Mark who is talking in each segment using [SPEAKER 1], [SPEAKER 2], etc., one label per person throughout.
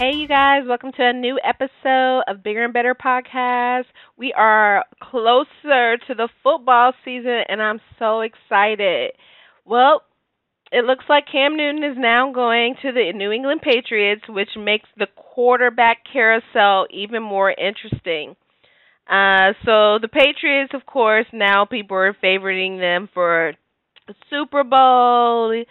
[SPEAKER 1] Hey, you guys, welcome to a new episode of Bigger and Better Podcast. We are closer to the football season, and I'm so excited. Well, it looks like Cam Newton is now going to the New England Patriots, which makes the quarterback carousel even more interesting. Uh, so the Patriots, of course, now people are favoring them for the Super Bowl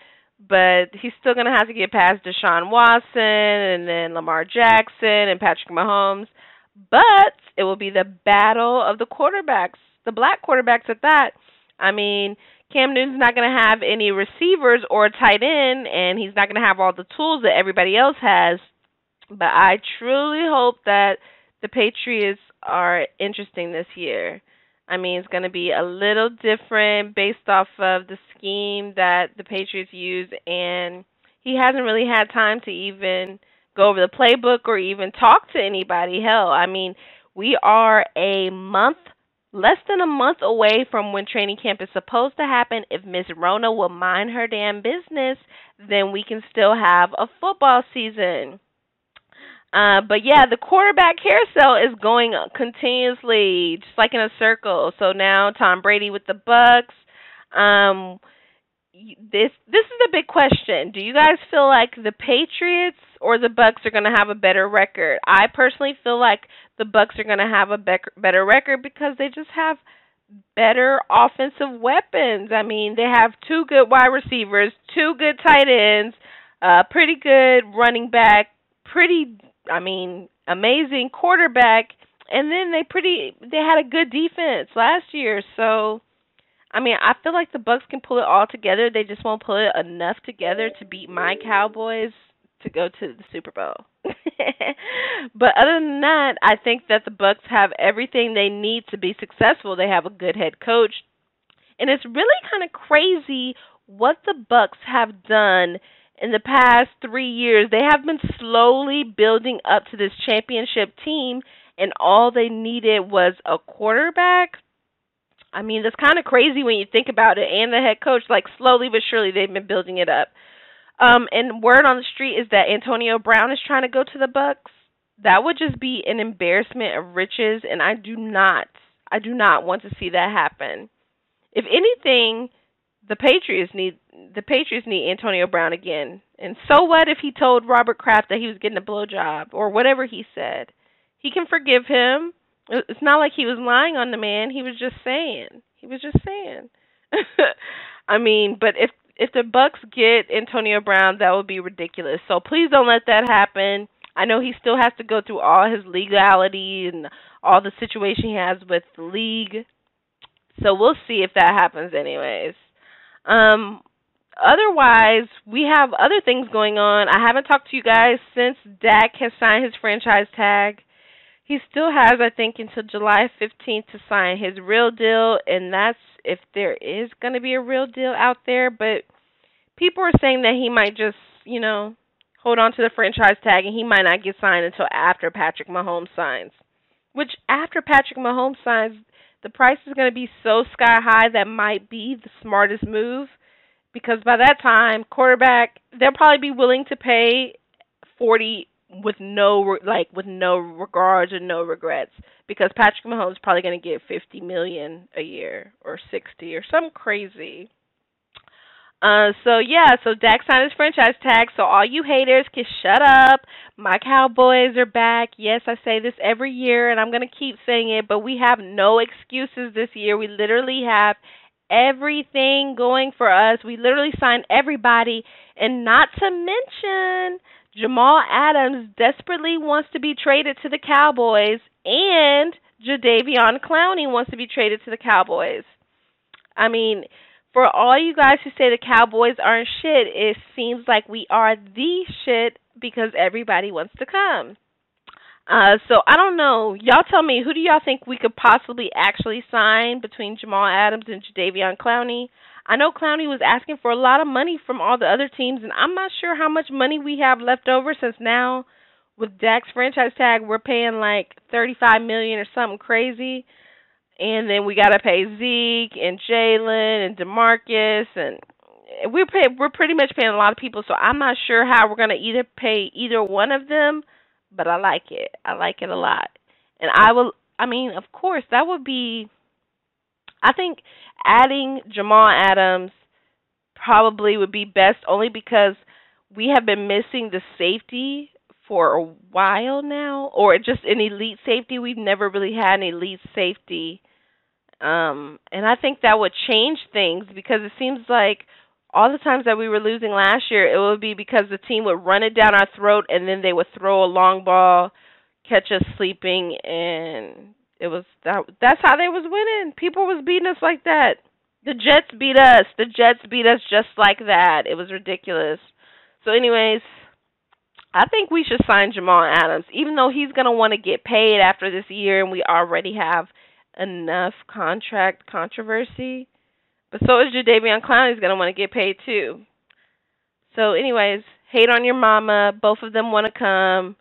[SPEAKER 1] but he's still going to have to get past Deshaun Watson and then Lamar Jackson and Patrick Mahomes. But it will be the battle of the quarterbacks, the black quarterbacks at that. I mean, Cam Newton's not going to have any receivers or a tight end, and he's not going to have all the tools that everybody else has. But I truly hope that the Patriots are interesting this year. I mean, it's going to be a little different based off of the scheme that the Patriots use, and he hasn't really had time to even go over the playbook or even talk to anybody. Hell, I mean, we are a month, less than a month away from when training camp is supposed to happen. If Miss Rona will mind her damn business, then we can still have a football season. Uh, but yeah, the quarterback carousel is going continuously, just like in a circle. So now Tom Brady with the Bucs. Um, this this is a big question. Do you guys feel like the Patriots or the Bucs are going to have a better record? I personally feel like the Bucs are going to have a better record because they just have better offensive weapons. I mean, they have two good wide receivers, two good tight ends, uh pretty good running back, pretty I mean, amazing quarterback, and then they pretty they had a good defense last year. So, I mean, I feel like the Bucs can pull it all together. They just won't pull it enough together to beat my Cowboys to go to the Super Bowl. but other than that, I think that the Bucs have everything they need to be successful. They have a good head coach. And it's really kind of crazy what the Bucs have done in the past three years, they have been slowly building up to this championship team, and all they needed was a quarterback. I mean, that's kind of crazy when you think about it. And the head coach, like slowly but surely, they've been building it up. Um, and word on the street is that Antonio Brown is trying to go to the Bucs. That would just be an embarrassment of riches, and I do not, I do not want to see that happen. If anything, the Patriots need the Patriots need Antonio Brown again. And so what if he told Robert Kraft that he was getting a blowjob or whatever he said? He can forgive him. It's not like he was lying on the man. He was just saying. He was just saying. I mean, but if if the Bucs get Antonio Brown, that would be ridiculous. So please don't let that happen. I know he still has to go through all his legality and all the situation he has with the league. So we'll see if that happens anyways. Um, otherwise, we have other things going on. I haven't talked to you guys since Dak has signed his franchise tag. He still has, I think, until July 15th to sign his real deal, and that's if there is going to be a real deal out there. But people are saying that he might just, you know, hold on to the franchise tag and he might not get signed until after Patrick Mahomes signs. Which, after Patrick Mahomes signs, the price is going to be so sky high that might be the smartest move because by that time, quarterback they'll probably be willing to pay 40 with no like with no regards or no regrets because Patrick Mahomes is probably going to get 50 million a year or 60 or some crazy. Uh, so yeah, so Dak signed his franchise tag. So all you haters can shut up. My Cowboys are back. Yes, I say this every year, and I'm gonna keep saying it. But we have no excuses this year. We literally have everything going for us. We literally signed everybody, and not to mention Jamal Adams desperately wants to be traded to the Cowboys, and Jadeveon Clowney wants to be traded to the Cowboys. I mean for all you guys who say the Cowboys aren't shit, it seems like we are the shit because everybody wants to come. Uh, so I don't know. Y'all tell me who do y'all think we could possibly actually sign between Jamal Adams and Jadeveon Clowney? I know Clowney was asking for a lot of money from all the other teams, and I'm not sure how much money we have left over since now with Dak's franchise tag we're paying like 35 million or something crazy and then we got to pay Zeke and Jalen and Demarcus, and we're pay, we're pretty much paying a lot of people. So I'm not sure how we're gonna either pay either one of them but I like it. I like it a lot. And I will I mean, of course, that would be I think adding Jamal Adams probably would be best only because we have been missing the safety for a while now or just an elite safety. We've never really had an elite safety. Um and I think that would change things because it seems like all the times that we were losing last year, it would be because the team would run it down our throat and then they would throw a long ball, catch us sleeping, and it was that. That's how they was winning. People was beating us like that. The Jets beat us. The Jets beat us just like that. It was ridiculous. So, anyways, I think we should sign Jamal Adams, even though he's gonna want to get paid after this year, and we already have enough contract controversy. But so is Jadeveon Clowney. He's gonna want to get paid too. So, anyways, hate on your mama. Both of them want to come.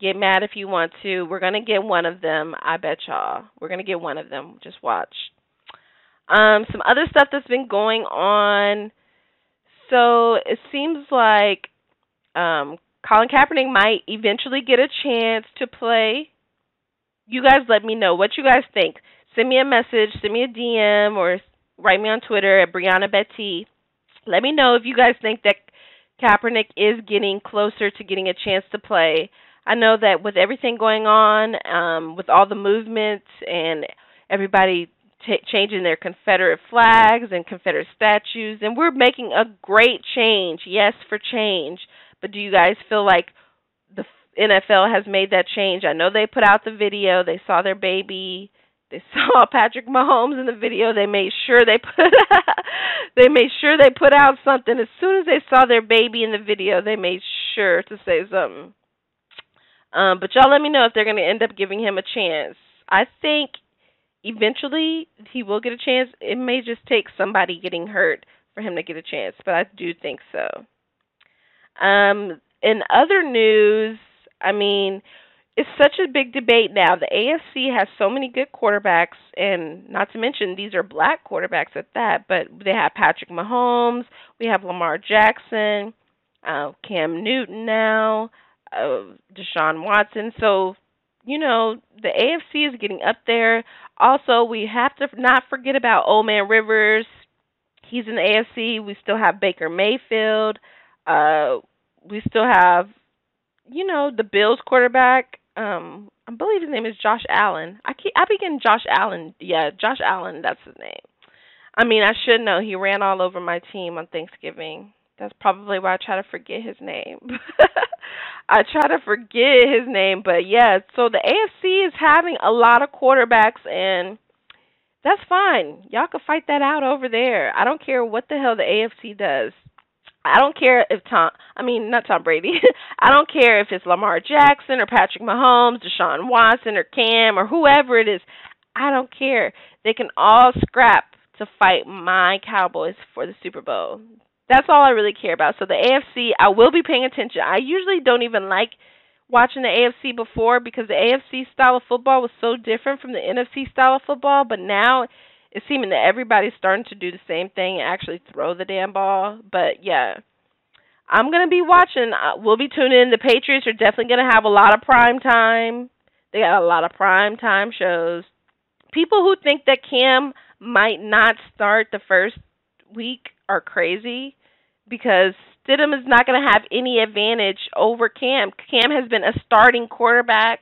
[SPEAKER 1] Get mad if you want to. We're gonna get one of them. I bet y'all. We're gonna get one of them. Just watch. Um, some other stuff that's been going on. So it seems like um, Colin Kaepernick might eventually get a chance to play. You guys let me know what you guys think. Send me a message, send me a DM, or write me on Twitter at Brianna Betty. Let me know if you guys think that Kaepernick is getting closer to getting a chance to play. I know that with everything going on, um, with all the movements and everybody t- changing their Confederate flags and Confederate statues, and we're making a great change. Yes, for change. But do you guys feel like the NFL has made that change? I know they put out the video. They saw their baby they saw Patrick Mahomes in the video. They made sure they put they made sure they put out something. As soon as they saw their baby in the video, they made sure to say something. Um, but y'all let me know if they're going to end up giving him a chance. I think eventually he will get a chance. It may just take somebody getting hurt for him to get a chance, but I do think so. Um, in other news, I mean, it's such a big debate now. The AFC has so many good quarterbacks, and not to mention these are black quarterbacks at that. But they have Patrick Mahomes, we have Lamar Jackson, uh, Cam Newton now, uh, Deshaun Watson. So you know the AFC is getting up there. Also, we have to not forget about Old Man Rivers. He's in the AFC. We still have Baker Mayfield. Uh, we still have, you know, the Bills quarterback um I believe his name is Josh Allen. I keep I begin Josh Allen. Yeah, Josh Allen, that's his name. I mean, I should know. He ran all over my team on Thanksgiving. That's probably why I try to forget his name. I try to forget his name, but yeah, so the AFC is having a lot of quarterbacks and that's fine. Y'all can fight that out over there. I don't care what the hell the AFC does. I don't care if Tom, I mean, not Tom Brady. I don't care if it's Lamar Jackson or Patrick Mahomes, Deshaun Watson or Cam or whoever it is. I don't care. They can all scrap to fight my Cowboys for the Super Bowl. That's all I really care about. So the AFC, I will be paying attention. I usually don't even like watching the AFC before because the AFC style of football was so different from the NFC style of football, but now it's seeming that everybody's starting to do the same thing and actually throw the damn ball. But yeah, I'm gonna be watching. Uh, we'll be tuning in. The Patriots are definitely gonna have a lot of prime time. They got a lot of prime time shows. People who think that Cam might not start the first week are crazy because Stidham is not going to have any advantage over Cam. Cam has been a starting quarterback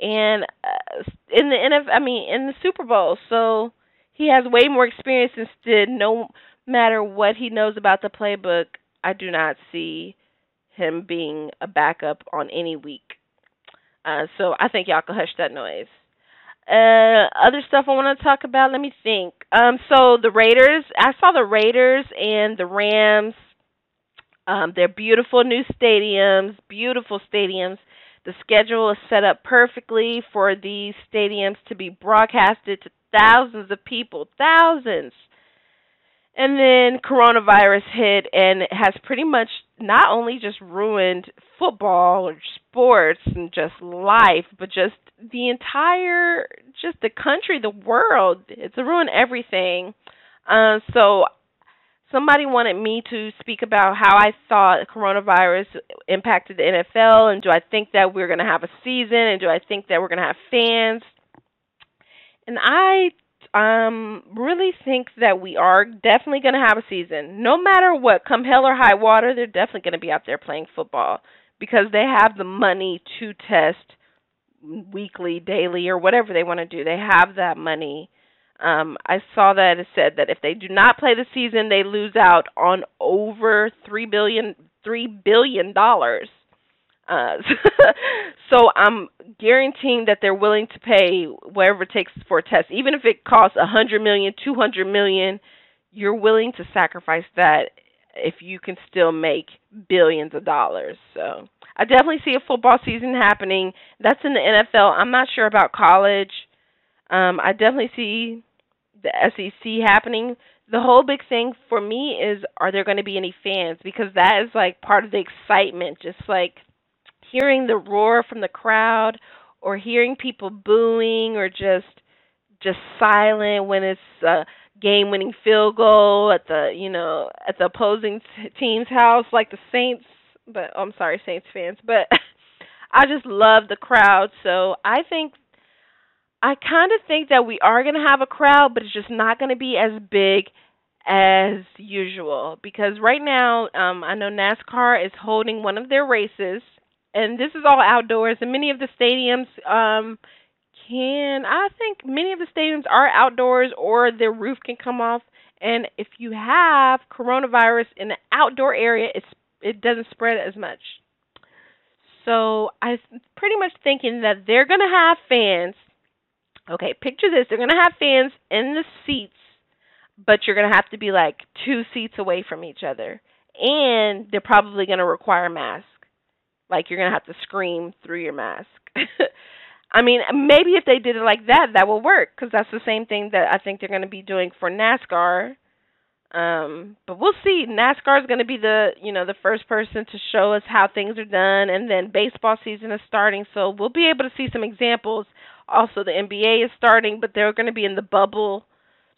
[SPEAKER 1] and uh, in the NFL, I mean in the Super Bowl. So he has way more experience than Stid. No matter what he knows about the playbook, I do not see him being a backup on any week. Uh, so I think y'all can hush that noise. Uh, other stuff I want to talk about. Let me think. Um, so the Raiders. I saw the Raiders and the Rams. Um, they're beautiful new stadiums. Beautiful stadiums. The schedule is set up perfectly for these stadiums to be broadcasted to thousands of people, thousands. And then coronavirus hit and has pretty much not only just ruined football or sports and just life, but just the entire, just the country, the world. It's ruined everything. Uh, so somebody wanted me to speak about how I thought coronavirus impacted the NFL, and do I think that we're going to have a season, and do I think that we're going to have fans? And I um really think that we are definitely going to have a season. No matter what, come hell or high water, they're definitely going to be out there playing football because they have the money to test weekly, daily, or whatever they want to do. They have that money. Um, I saw that it said that if they do not play the season, they lose out on over three billion three billion dollars. Uh, so I'm guaranteeing that they're willing to pay whatever it takes for a test, even if it costs a hundred million, two hundred million. You're willing to sacrifice that if you can still make billions of dollars. So I definitely see a football season happening. That's in the NFL. I'm not sure about college. Um, I definitely see the SEC happening. The whole big thing for me is are there going to be any fans? Because that is like part of the excitement, just like hearing the roar from the crowd or hearing people booing or just just silent when it's a game winning field goal at the you know at the opposing t- team's house like the Saints but oh, I'm sorry Saints fans but I just love the crowd. So I think I kind of think that we are going to have a crowd but it's just not going to be as big as usual because right now um I know NASCAR is holding one of their races and this is all outdoors and many of the stadiums um can I think many of the stadiums are outdoors or the roof can come off and if you have coronavirus in the outdoor area it's it doesn't spread as much. So I'm pretty much thinking that they're going to have fans. Okay, picture this. They're going to have fans in the seats, but you're going to have to be like two seats away from each other. And they're probably going to require masks. Like you're to have to scream through your mask. I mean, maybe if they did it like that, that will work because that's the same thing that I think they're to be doing for NASCAR. Um, but we'll see. NASCAR is going to be the you know the first person to show us how things are done, and then baseball season is starting, so we'll be able to see some examples. Also, the NBA is starting, but they're going to be in the bubble,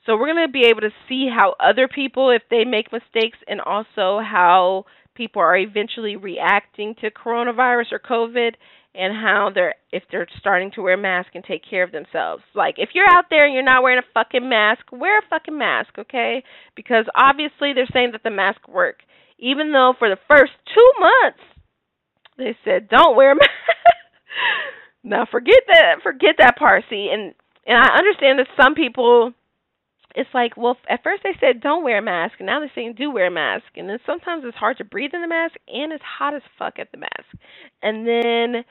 [SPEAKER 1] so we're going to be able to see how other people, if they make mistakes, and also how people are eventually reacting to coronavirus or COVID and how they're if they're starting to wear masks and take care of themselves. Like if you're out there and you're not wearing a fucking mask, wear a fucking mask, okay? Because obviously they're saying that the mask work. Even though for the first 2 months they said don't wear a mask. now forget that forget that part. See, and and I understand that some people it's like, well, at first they said don't wear a mask, and now they're saying do wear a mask. And then sometimes it's hard to breathe in the mask, and it's hot as fuck at the mask. And then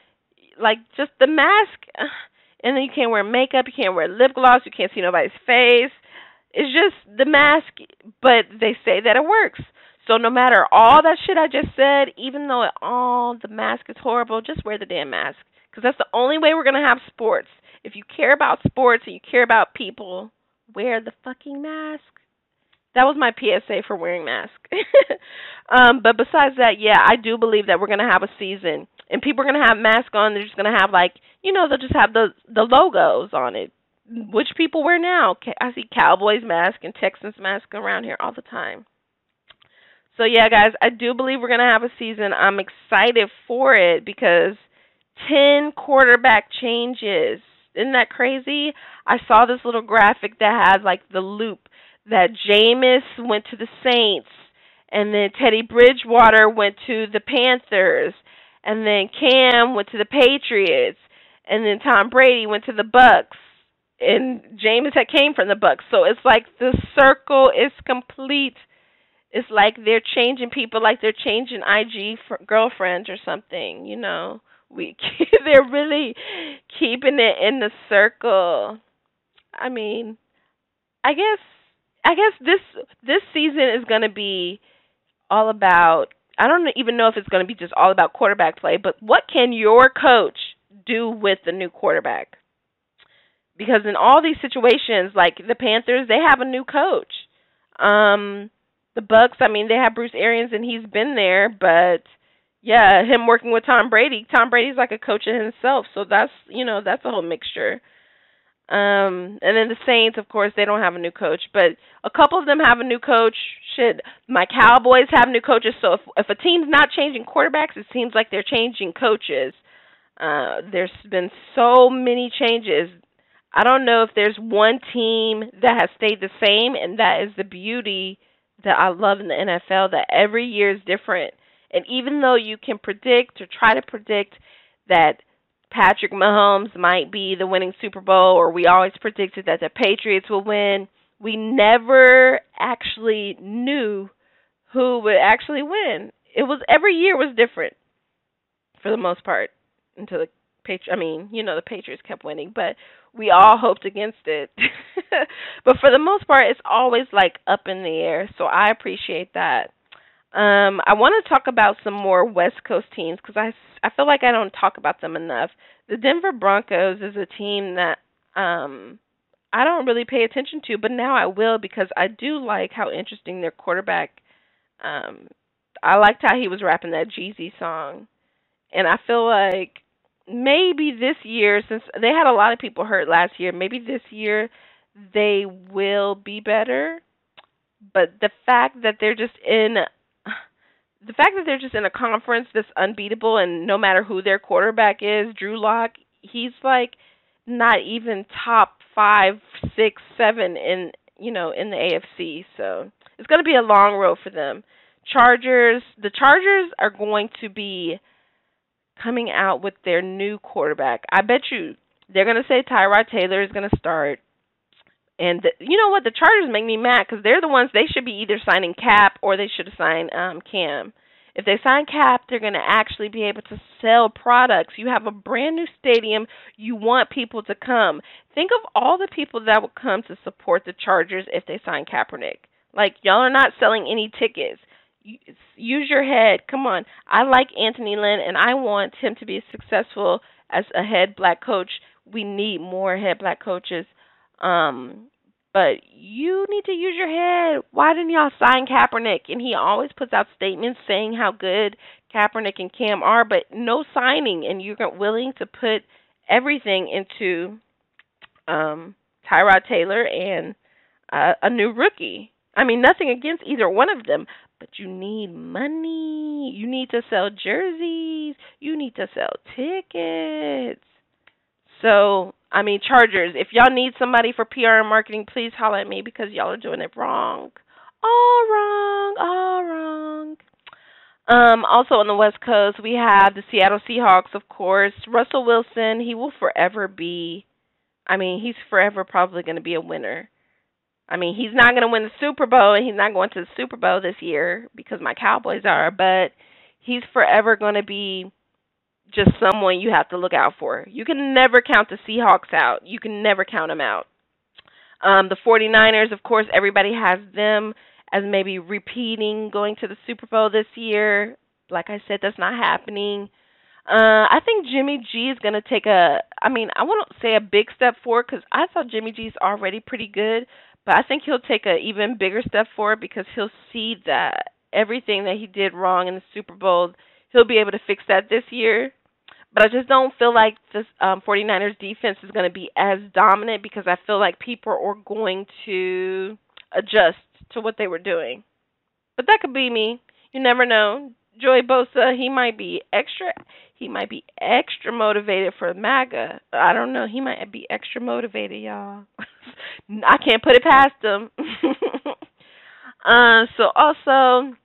[SPEAKER 1] like just the mask, and then you can't wear makeup, you can't wear lip gloss, you can't see nobody's face. It's just the mask, but they say that it works. So no matter all that shit I just said, even though it, all the mask is horrible, just wear the damn mask because that's the only way we're gonna have sports. If you care about sports and you care about people, wear the fucking mask. That was my PSA for wearing mask. um, but besides that, yeah, I do believe that we're gonna have a season and people are gonna have masks on. They're just gonna have like you know they'll just have the the logos on it. Which people wear now? I see Cowboys mask and Texans mask around here all the time. So yeah, guys, I do believe we're gonna have a season. I'm excited for it because ten quarterback changes. Isn't that crazy? I saw this little graphic that had like the loop that Jameis went to the Saints and then Teddy Bridgewater went to the Panthers and then Cam went to the Patriots, and then Tom Brady went to the Bucs, and Jameis had came from the Bucs. So it's like the circle is complete. It's like they're changing people, like they're changing IG for girlfriends or something. You know, we they're really keeping it in the circle. I mean, I guess I guess this this season is going to be all about I don't even know if it's going to be just all about quarterback play, but what can your coach do with the new quarterback? Because in all these situations, like the Panthers, they have a new coach. Um, the Bucs, I mean, they have Bruce Arians and he's been there, but yeah, him working with Tom Brady, Tom Brady's like a coach in himself, so that's you know that's a whole mixture. Um, and then the Saints, of course, they don't have a new coach, but a couple of them have a new coach. Shit, my Cowboys have new coaches. So if if a team's not changing quarterbacks, it seems like they're changing coaches. Uh, there's been so many changes. I don't know if there's one team that has stayed the same, and that is the beauty that I love in the NFL. That every year is different, and even though you can predict or try to predict that Patrick Mahomes might be the winning Super Bowl, or we always predicted that the Patriots will win. We never actually knew who would actually win. It was every year was different for the most part until the Patri- I mean, you know, the Patriots kept winning, but we all hoped against it. but for the most part, it's always like up in the air. So I appreciate that. Um, I want to talk about some more West Coast teams because I, I feel like I don't talk about them enough. The Denver Broncos is a team that um, I don't really pay attention to, but now I will because I do like how interesting their quarterback. Um, I liked how he was rapping that Jeezy song, and I feel like maybe this year, since they had a lot of people hurt last year, maybe this year they will be better. But the fact that they're just in the fact that they're just in a conference that's unbeatable and no matter who their quarterback is, Drew Lock, he's like not even top five, six, seven in you know, in the AFC. So it's gonna be a long road for them. Chargers the Chargers are going to be coming out with their new quarterback. I bet you they're gonna say Tyrod Taylor is gonna start. And the, you know what? The Chargers make me mad because they're the ones they should be either signing Kap or they should signed um, Cam. If they sign Kap, they're going to actually be able to sell products. You have a brand new stadium. You want people to come. Think of all the people that would come to support the Chargers if they sign Kaepernick. Like y'all are not selling any tickets. Use your head. Come on. I like Anthony Lynn, and I want him to be as successful as a head black coach. We need more head black coaches. Um, but you need to use your head. Why didn't y'all sign Kaepernick? And he always puts out statements saying how good Kaepernick and Cam are, but no signing, and you're willing to put everything into um, Tyrod Taylor and uh, a new rookie. I mean, nothing against either one of them, but you need money. You need to sell jerseys. You need to sell tickets. So, I mean, Chargers, if y'all need somebody for PR and marketing, please holler at me because y'all are doing it wrong. All wrong, all wrong. Um, also on the West Coast, we have the Seattle Seahawks, of course. Russell Wilson, he will forever be, I mean, he's forever probably going to be a winner. I mean, he's not going to win the Super Bowl, and he's not going to the Super Bowl this year because my Cowboys are, but he's forever going to be just someone you have to look out for. You can never count the Seahawks out. You can never count them out. Um, the 49ers, of course, everybody has them as maybe repeating going to the Super Bowl this year. Like I said, that's not happening. Uh, I think Jimmy G is going to take a, I mean, I won't say a big step forward because I thought Jimmy G is already pretty good, but I think he'll take a even bigger step forward because he'll see that everything that he did wrong in the Super Bowl, he'll be able to fix that this year. But I just don't feel like this um, 49ers defense is going to be as dominant because I feel like people are going to adjust to what they were doing. But that could be me. You never know. Joey Bosa, he might be extra he might be extra motivated for MAGA. I don't know. He might be extra motivated, y'all. I can't put it past him. uh, so also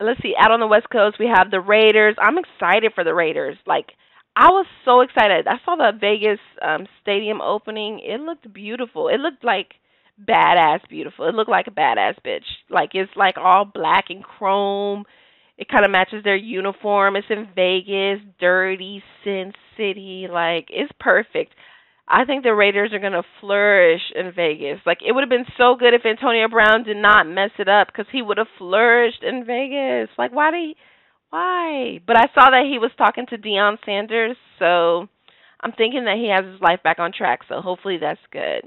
[SPEAKER 1] let's see, out on the West Coast we have the Raiders. I'm excited for the Raiders. Like I was so excited. I saw the Vegas um stadium opening. It looked beautiful. It looked like badass beautiful. It looked like a badass bitch. Like it's like all black and chrome. It kind of matches their uniform. It's in Vegas, dirty Sin City. Like it's perfect. I think the Raiders are going to flourish in Vegas. Like it would have been so good if Antonio Brown did not mess it up cuz he would have flourished in Vegas. Like why did he why? But I saw that he was talking to Deion Sanders, so I'm thinking that he has his life back on track. So hopefully that's good.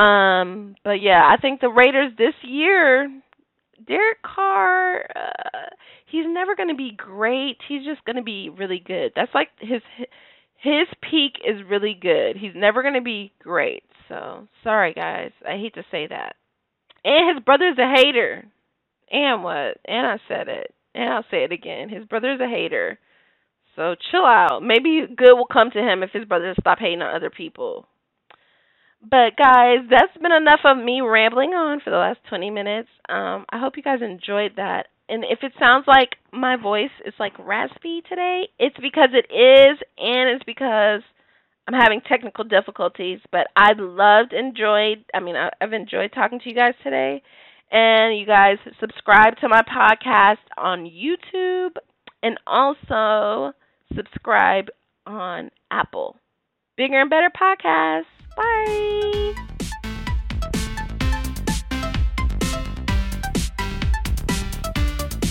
[SPEAKER 1] Um, but yeah, I think the Raiders this year, Derek Carr, uh, he's never going to be great. He's just going to be really good. That's like his his peak is really good. He's never going to be great. So, sorry guys. I hate to say that. And his brother's a hater. And what? And I said it. And I'll say it again. His brother's a hater. So chill out. Maybe good will come to him if his brother stop hating on other people. But guys, that's been enough of me rambling on for the last 20 minutes. Um, I hope you guys enjoyed that. And if it sounds like my voice is like raspy today, it's because it is, and it's because I'm having technical difficulties. But I loved, enjoyed. I mean, I've enjoyed talking to you guys today. And you guys subscribe to my podcast on YouTube and also subscribe on Apple. Bigger and Better Podcast. Bye.